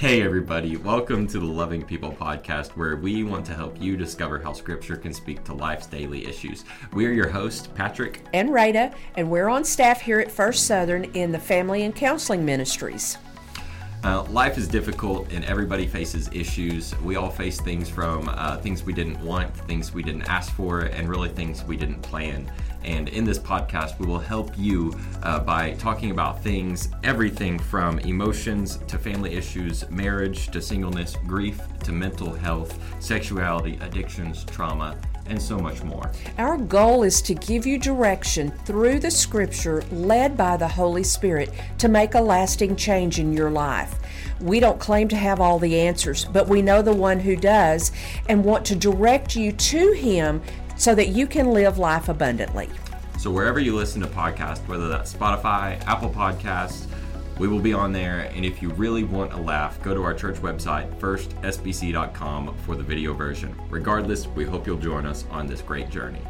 Hey, everybody, welcome to the Loving People podcast, where we want to help you discover how Scripture can speak to life's daily issues. We are your hosts, Patrick and Rada, and we're on staff here at First Southern in the Family and Counseling Ministries. Uh, life is difficult and everybody faces issues. We all face things from uh, things we didn't want, things we didn't ask for, and really things we didn't plan. And in this podcast, we will help you uh, by talking about things everything from emotions to family issues, marriage to singleness, grief to mental health, sexuality, addictions, trauma, and so much more. Our goal is to give you direction through the scripture led by the Holy Spirit to make a lasting change in your life. We don't claim to have all the answers, but we know the one who does and want to direct you to Him so that you can live life abundantly. So, wherever you listen to podcasts, whether that's Spotify, Apple Podcasts, we will be on there. And if you really want a laugh, go to our church website, firstsbc.com, for the video version. Regardless, we hope you'll join us on this great journey.